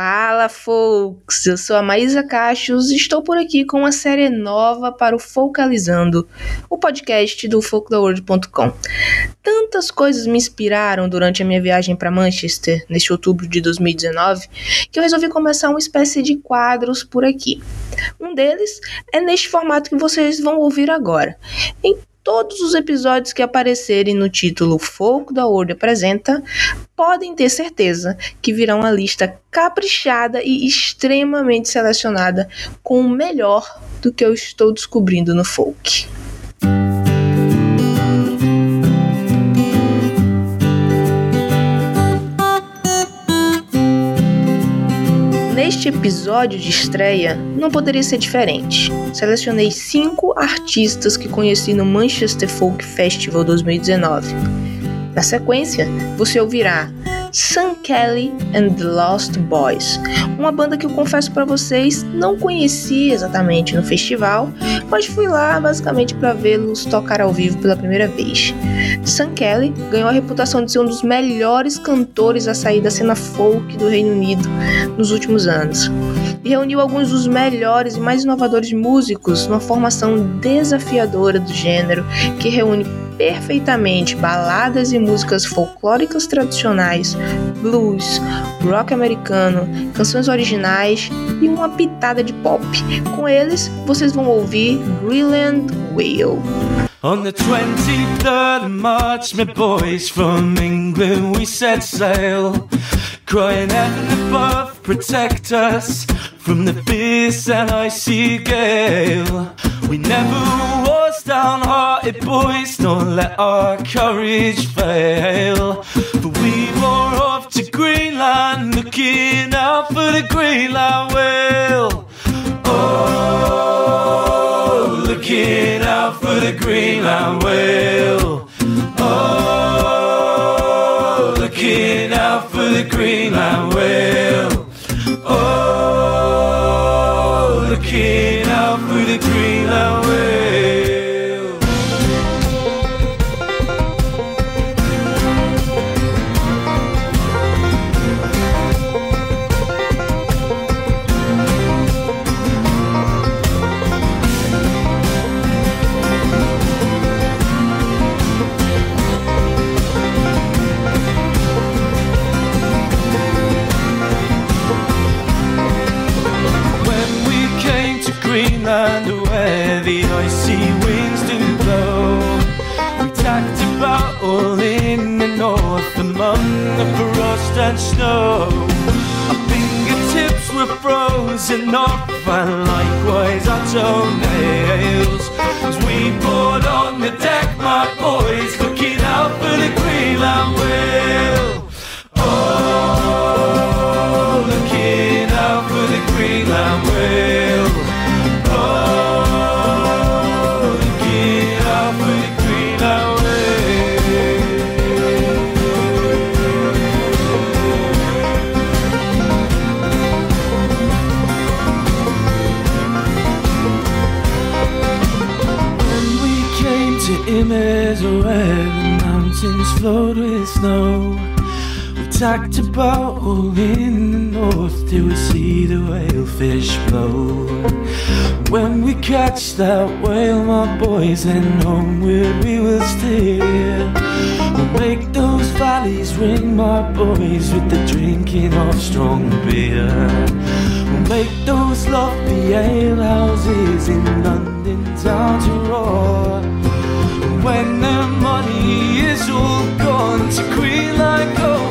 Fala, folks! Eu sou a Maísa Cachos e estou por aqui com uma série nova para o Focalizando, o podcast do folklore.com. Tantas coisas me inspiraram durante a minha viagem para Manchester, neste outubro de 2019, que eu resolvi começar uma espécie de quadros por aqui. Um deles é neste formato que vocês vão ouvir agora. Em todos os episódios que aparecerem no título Folk da World apresenta, podem ter certeza que virão uma lista caprichada e extremamente selecionada com o melhor do que eu estou descobrindo no folk. Neste episódio de estreia, não poderia ser diferente. Selecionei cinco artistas que conheci no Manchester Folk Festival 2019. Na sequência, você ouvirá Sam Kelly and the Lost Boys, uma banda que eu confesso para vocês não conhecia exatamente no festival, mas fui lá basicamente para vê-los tocar ao vivo pela primeira vez. Sam Kelly ganhou a reputação de ser um dos melhores cantores a sair da cena folk do Reino Unido nos últimos anos e reuniu alguns dos melhores e mais inovadores músicos numa formação desafiadora do gênero que reúne perfeitamente baladas e músicas folclóricas tradicionais, blues, rock americano, canções originais e uma pitada de pop. Com eles, vocês vão ouvir Brilliant Whale. On the 23rd of March, my boys from England, we set sail. Crying heaven above, protect us from the fierce and icy gale. We never was downhearted, boys, don't let our courage fail. For we were off to Greenland, looking out for the Greenland whale. Oh, looking out for the Greenland whale. Oh, looking out for the Greenland whale. Oh, looking frozen off, and likewise our toenails. We tacked about in the north till we see the whalefish blow. When we catch that whale, my boys, then homeward we will steer. We'll make those valleys ring, my boys, with the drinking of strong beer. We'll make those lovely ale houses in London town to roar. When the money is all gone to Greenland, go for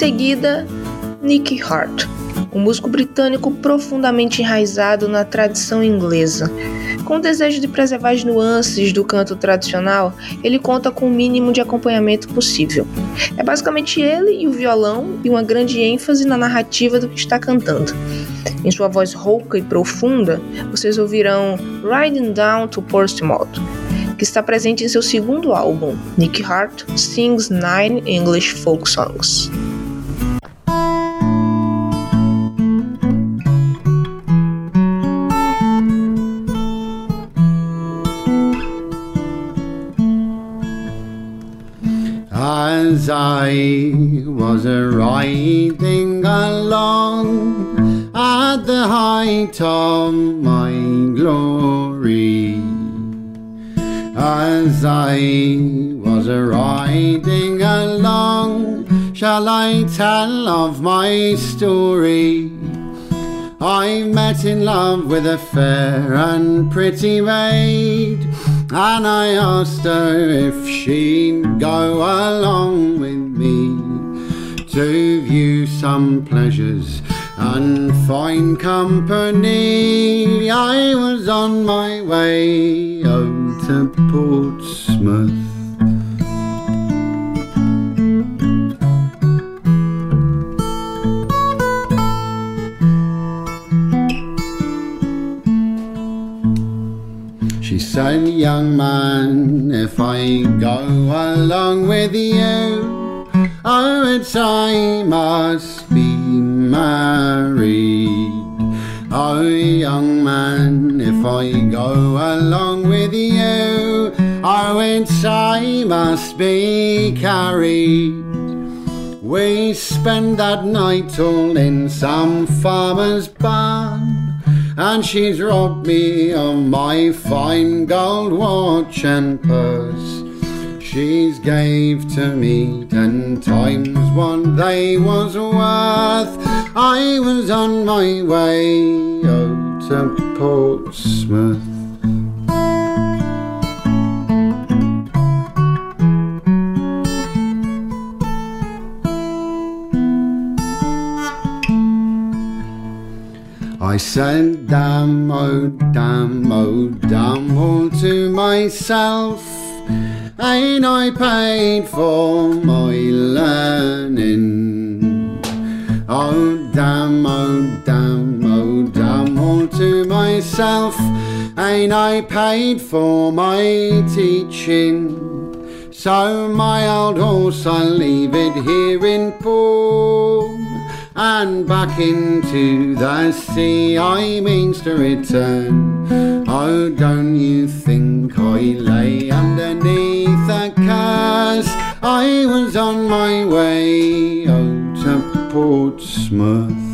seguida, Nick Hart, um músico britânico profundamente enraizado na tradição inglesa. Com o desejo de preservar as nuances do canto tradicional, ele conta com o mínimo de acompanhamento possível. É basicamente ele e o violão e uma grande ênfase na narrativa do que está cantando. Em sua voz rouca e profunda, vocês ouvirão Riding Down to Portsmouth, que está presente em seu segundo álbum, Nick Hart Sings Nine English Folk Songs. I was a riding along at the height of my glory, as I was a riding along, shall I tell of my story? I met in love with a fair and pretty maid, and I asked her if she'd go along with me to view some pleasures and find company. I was on my way out to Portsmouth. She Young man, if I go along with you, oh, it's I must be married. Oh, young man, if I go along with you, oh, it's I must be carried. We spend that night all in some farmer's barn. And she's robbed me of my fine gold watch and purse. She's gave to me ten times what they was worth. I was on my way out to Portsmouth. I said, damn, oh, damn, oh, damn, all to myself. Ain't I paid for my learning? Oh, damn, oh, damn, oh, damn, all to myself. Ain't I paid for my teaching? So my old horse, I'll leave it here in port and back into the sea I means to return. Oh, don't you think I lay underneath a curse? I was on my way out to Portsmouth.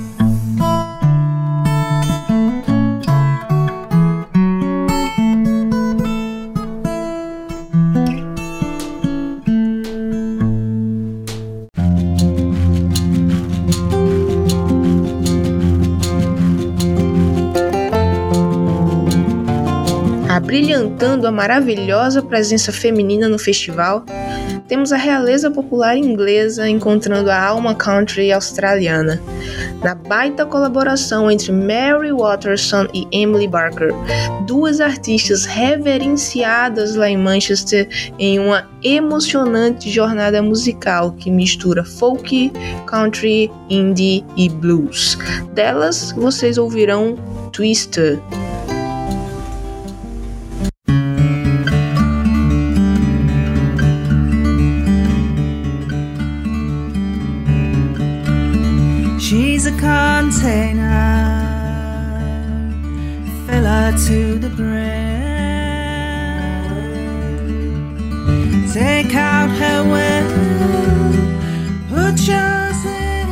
Abrilhantando a maravilhosa presença feminina no festival, temos a realeza popular inglesa encontrando a alma country australiana, na baita colaboração entre Mary Watterson e Emily Barker, duas artistas reverenciadas lá em Manchester em uma emocionante jornada musical que mistura folk, country, indie e blues. Delas vocês ouvirão Twister. Container, fill her to the brim. Take out her will, put yours in.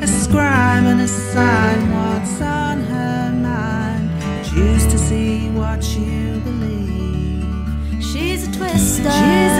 A scribe and a sign, what's on her mind? Choose to see what you believe. She's a twister. She's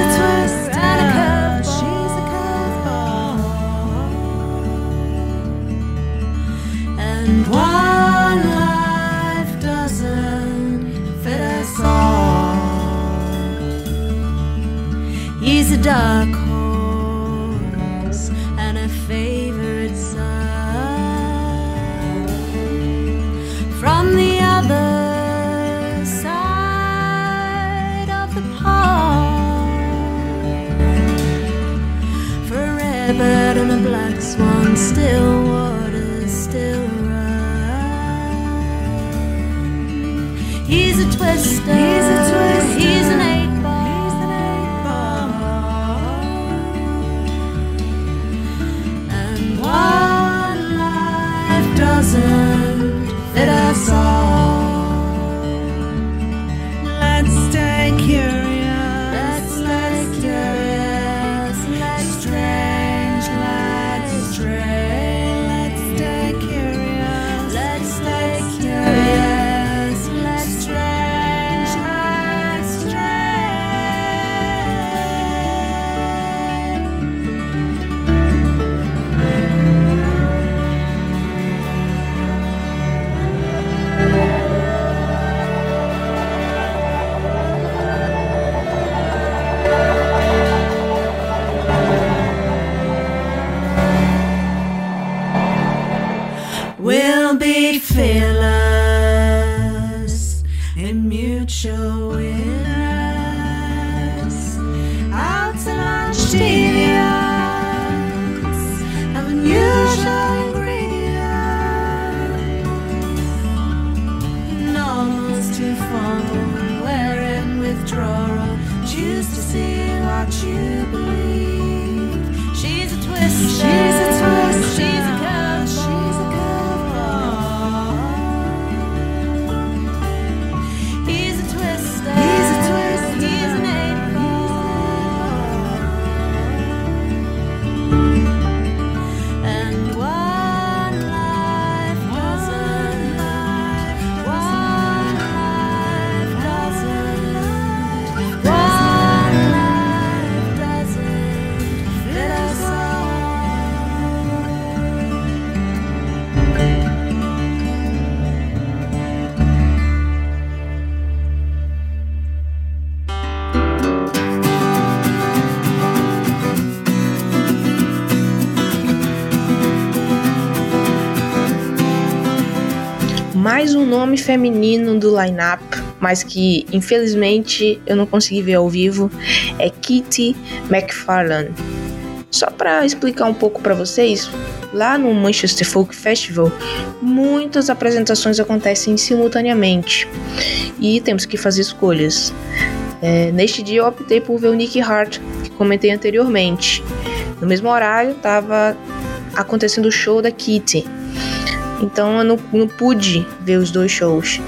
um nome feminino do line-up, mas que infelizmente eu não consegui ver ao vivo, é Kitty McFarlane. Só para explicar um pouco para vocês, lá no Manchester Folk Festival, muitas apresentações acontecem simultaneamente e temos que fazer escolhas. É, neste dia eu optei por ver o Nick Hart, que comentei anteriormente. No mesmo horário estava acontecendo o show da Kitty. Então eu não, não pude ver os dois shows.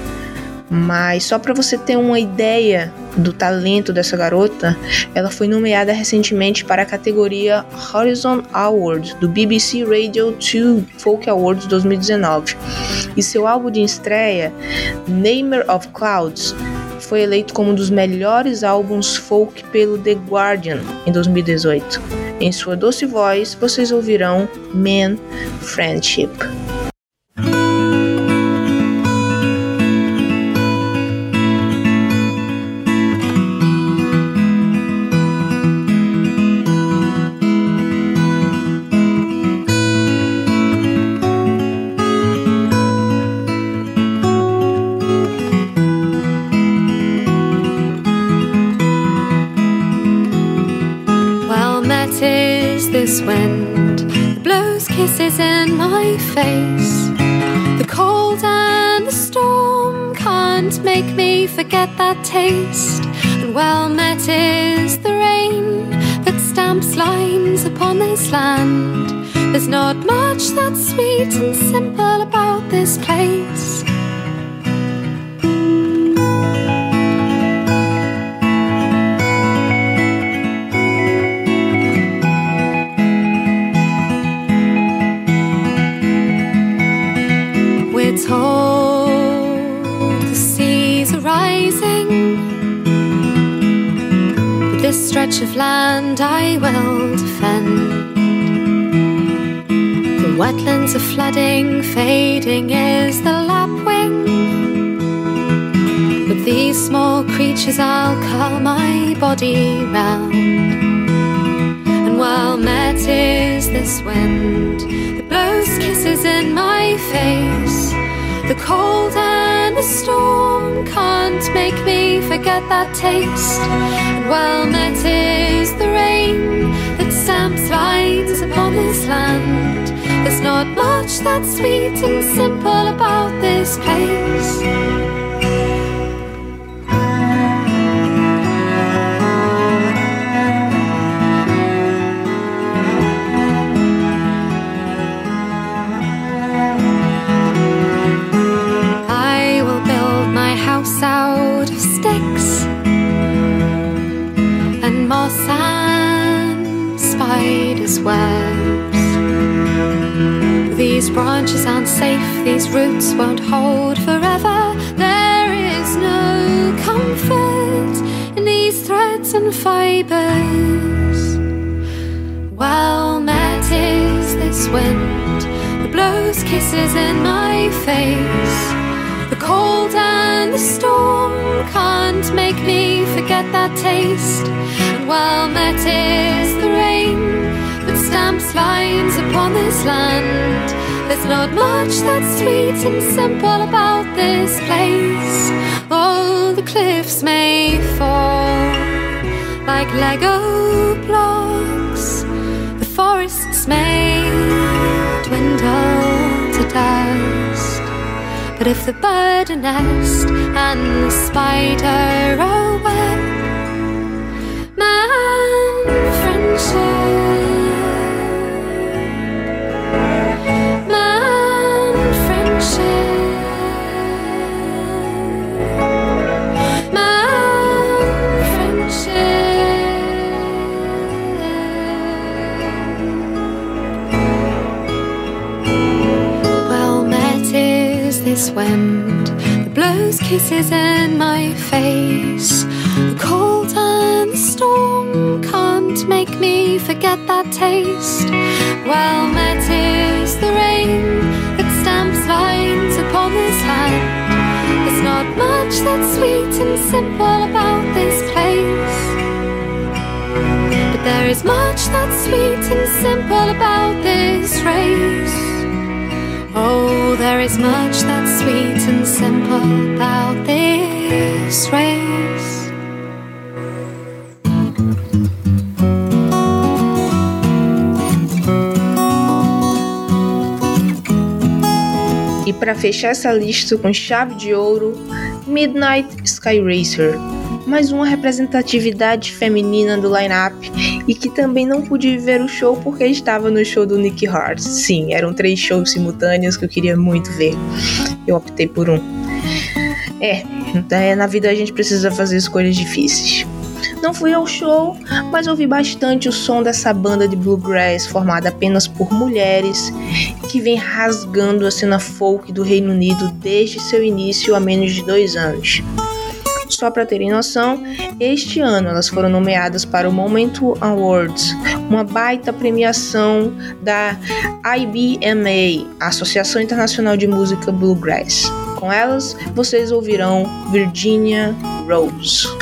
Mas só para você ter uma ideia do talento dessa garota, ela foi nomeada recentemente para a categoria Horizon Award do BBC Radio 2 Folk Awards 2019. E seu álbum de estreia, Namer of Clouds, foi eleito como um dos melhores álbuns folk pelo The Guardian em 2018. Em sua doce voz, vocês ouvirão Man Friendship. Stamps lines upon this land. There's not much that's sweet and simple about this place. Stretch of land I will defend. The wetlands are flooding, fading is the lapwing. With these small creatures I'll curl my body round. And while met is this wind that blows kisses in my face. The cold and the storm can't make me forget that taste. And well met is the rain that stamps lines upon this land. There's not much that's sweet and simple about this place. Spiders' webs. These branches aren't safe, these roots won't hold forever. There is no comfort in these threads and fibers. Well met is this wind that blows kisses in my face. The cold and the storm can't make me forget that taste. And well met is the rain that stamps lines upon this land. There's not much that's sweet and simple about this place. All the cliffs may fall like Lego blocks. The forests may dwindle to dust. But if the bird a nest and the spider a web, wind that blows kisses in my face. The cold and the storm can't make me forget that taste. Well met is the rain that stamps lines upon this land. There's not much that's sweet and simple about this place. But there is much that's sweet and simple about this race. Oh, there is much that's sweet and simple about this race. E para fechar essa lista com chave de ouro, Midnight Sky Racer, mais uma representatividade feminina do line-up e que também não pude ver o show porque estava no show do Nick Hart. Sim, eram três shows simultâneos que eu queria muito ver. Eu optei por um. É, é, na vida a gente precisa fazer escolhas difíceis. Não fui ao show, mas ouvi bastante o som dessa banda de bluegrass formada apenas por mulheres que vem rasgando a cena folk do Reino Unido desde seu início há menos de dois anos. Só para terem noção, este ano elas foram nomeadas para o Momento Awards, uma baita premiação da IBMA, Associação Internacional de Música Bluegrass. Com elas, vocês ouvirão Virginia Rose.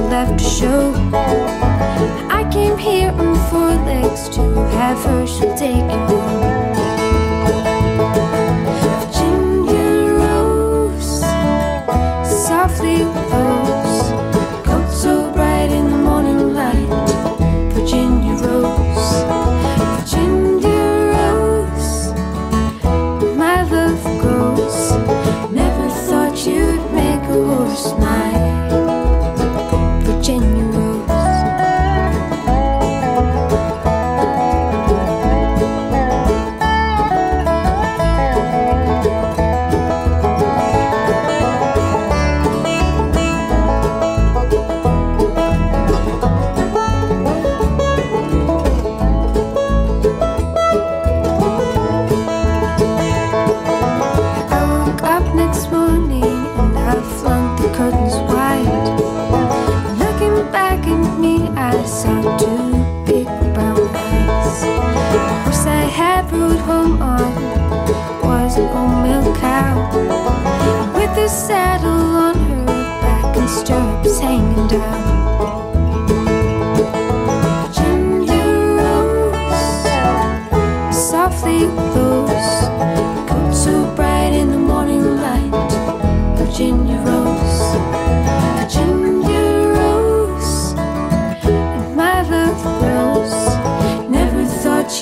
Left to show. I came here on four legs to have Herschel taken home.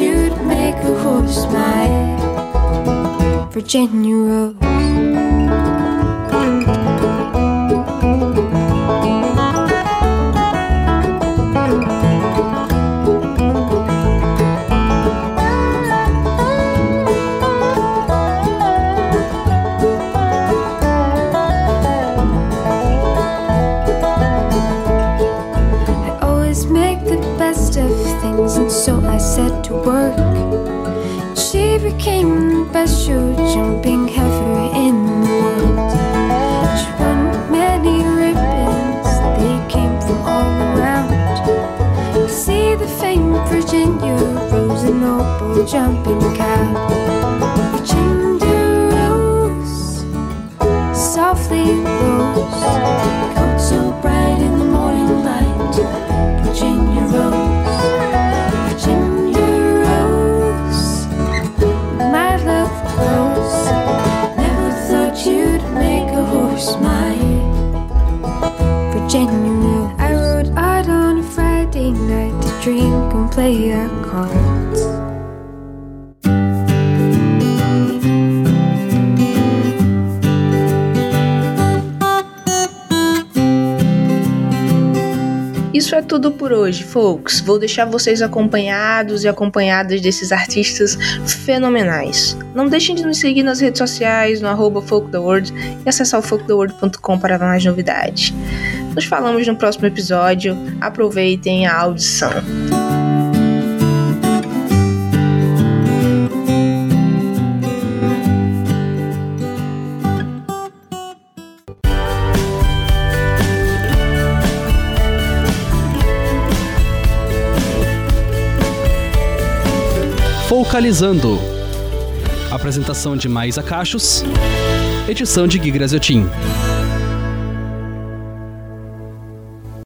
You'd make a horse my Virginia Rose. Became the best show jumping heifer in the world. She won many ribbons, they came from all around. See the famed Virginia Rose, a noble jumping cow. Virginia Rose, softly rose, coat so bright in the morning light. Virginia Rose, drink and play our cards. Isso é tudo por hoje, folks. Vou deixar vocês acompanhados e acompanhadas desses artistas fenomenais. Não deixem de nos seguir nas redes sociais, no arroba e acessar o folktheworld.com para mais novidades. Nos falamos no próximo episódio. Aproveitem a audição. Focalizando. Apresentação de Maísa Cachos. Edição de Gui Graziotin.